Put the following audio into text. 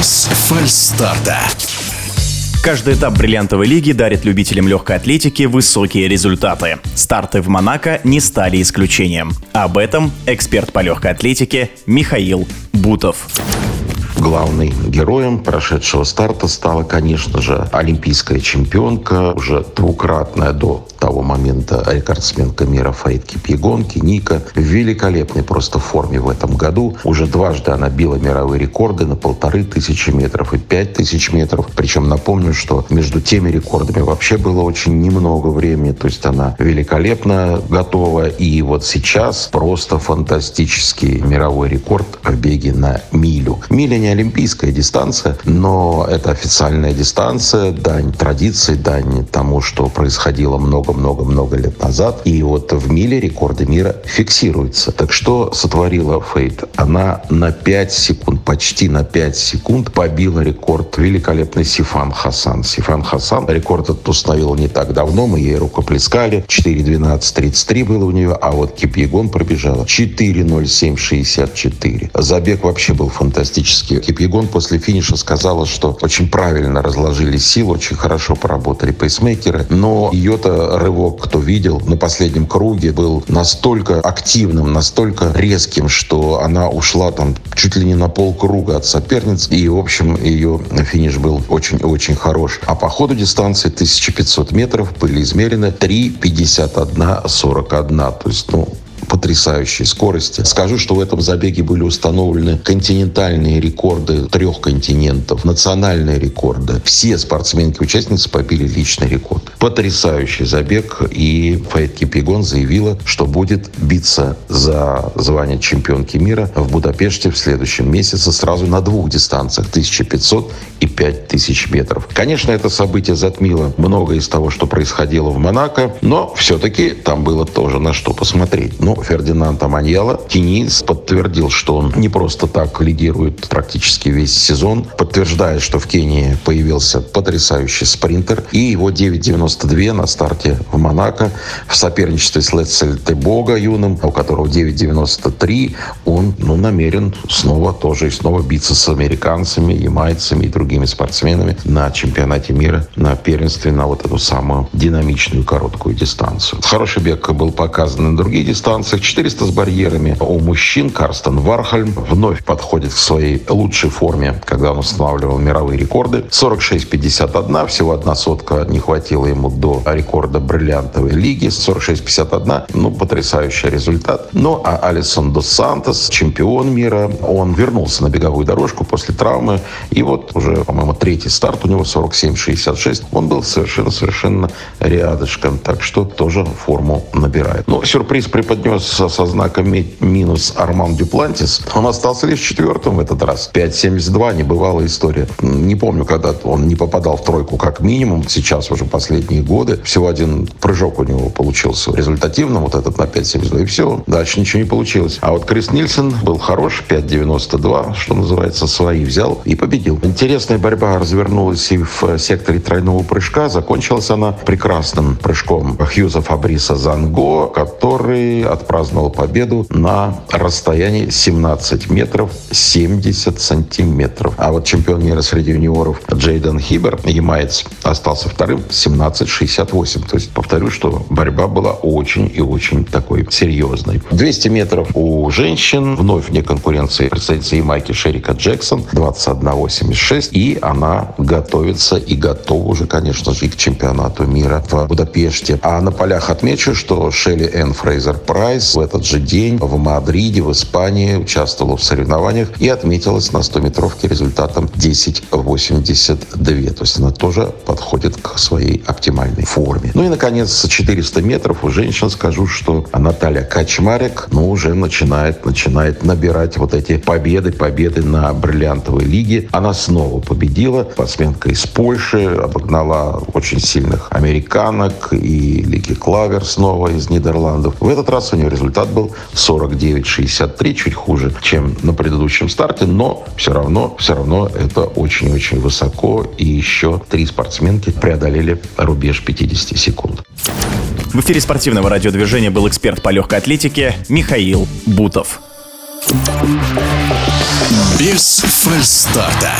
Без фальстарта. Каждый этап бриллиантовой лиги дарит любителям легкой атлетики высокие результаты. Старты в Монако не стали исключением. Об этом эксперт по легкой атлетике Михаил Бутов. Главным героем прошедшего старта стала, конечно же, олимпийская чемпионка, уже двукратная до того момента рекордсменка мира Фаид Кипьегонки, Ника, в великолепной просто форме в этом году. Уже дважды она била мировые рекорды на полторы тысячи метров и пять тысяч метров. Причем напомню, что между теми рекордами вообще было очень немного времени. То есть она великолепно готова. И вот сейчас просто фантастический мировой рекорд в беге на милю. Миля не олимпийская дистанция, но это официальная дистанция, дань традиции, дань тому, что происходило много-много-много лет назад. И вот в миле рекорды мира фиксируются. Так что сотворила Фейт? Она на 5 секунд, почти на 5 секунд побила рекорд великолепный Сифан Хасан. Сифан Хасан рекорд этот установил не так давно, мы ей рукоплескали. 4.12.33 было у нее, а вот Кипьегон пробежала 4.07.64. Забег вообще был фантастический. Кипьегон после финиша сказала, что очень правильно разложили сил, очень хорошо поработали пейсмейкеры, но ее-то рывок, кто видел, на последнем круге был настолько активным, настолько резким, что она ушла там чуть ли не на полкруга от соперниц, и, в общем, ее финиш был очень-очень хорош. А по ходу дистанции 1500 метров были измерены 3.51.41, то есть, ну, потрясающей скорости. Скажу, что в этом забеге были установлены континентальные рекорды трех континентов, национальные рекорды. Все спортсменки-участницы побили личный рекорд. Потрясающий забег. И Фаид Кипигон заявила, что будет биться за звание чемпионки мира в Будапеште в следующем месяце сразу на двух дистанциях 1500 и 5000 метров. Конечно, это событие затмило многое из того, что происходило в Монако, но все-таки там было тоже на что посмотреть. Ну, Фердинанд Аманьяла, кенийц, подтвердил, что он не просто так лидирует практически весь сезон, подтверждает, что в Кении появился потрясающий спринтер, и его 9.92 на старте в Монако в соперничестве с Летцель Тебога юным, у которого 9.93, он ну, намерен снова тоже и снова биться с американцами, ямайцами и другими спортсменами на чемпионате мира, на первенстве на вот эту самую динамичную короткую дистанцию. Хороший бег был показан на другие дистанции, дистанциях 400 с барьерами. У мужчин Карстен Вархальм вновь подходит к своей лучшей форме, когда он устанавливал мировые рекорды. 46-51, всего одна сотка не хватило ему до рекорда бриллиантовой лиги. 46-51, ну, потрясающий результат. Ну, а Алисон Дос Сантос, чемпион мира, он вернулся на беговую дорожку после травмы. И вот уже, по-моему, третий старт у него 47-66. Он был совершенно-совершенно рядышком. Так что тоже форму набирает. Но сюрприз преподнес со, со знаком минус Арман Дюплантис. Он остался лишь четвертым в этот раз. 5.72, небывалая история. Не помню, когда он не попадал в тройку как минимум. Сейчас уже последние годы. Всего один прыжок у него получился результативным, вот этот на 5.72, и все. Дальше ничего не получилось. А вот Крис Нильсон был хорош, 5.92, что называется, свои взял и победил. Интересная борьба развернулась и в секторе тройного прыжка. Закончилась она прекрасным прыжком Хьюза Фабриса Занго, который от отпраздновал победу на расстоянии 17 метров 70 сантиметров. А вот чемпион мира среди юниоров Джейден Хибер, ямаец, остался вторым 17-68. То есть повторю, что борьба была очень и очень такой серьезной. 200 метров у женщин. Вновь вне конкуренции представительница Ямайки Шерика Джексон 21-86. И она готовится и готова уже, конечно же, и к чемпионату мира в Будапеште. А на полях отмечу, что Шелли Энн Фрейзер Прайс Райс в этот же день в Мадриде, в Испании участвовала в соревнованиях и отметилась на 100-метровке результатом 10.82. То есть она тоже подходит к своей оптимальной форме. Ну и, наконец, 400 метров у женщин скажу, что Наталья Качмарик, ну, уже начинает, начинает набирать вот эти победы, победы на бриллиантовой лиге. Она снова победила. Спортсменка из Польши обогнала очень сильных американок и Лики Клавер снова из Нидерландов. В этот раз у нее результат был 49-63, чуть хуже, чем на предыдущем старте, но все равно, все равно это очень-очень высоко. И еще три спортсменки преодолели рубеж 50 секунд. В эфире спортивного радиодвижения был эксперт по легкой атлетике Михаил Бутов. Без фальстарта.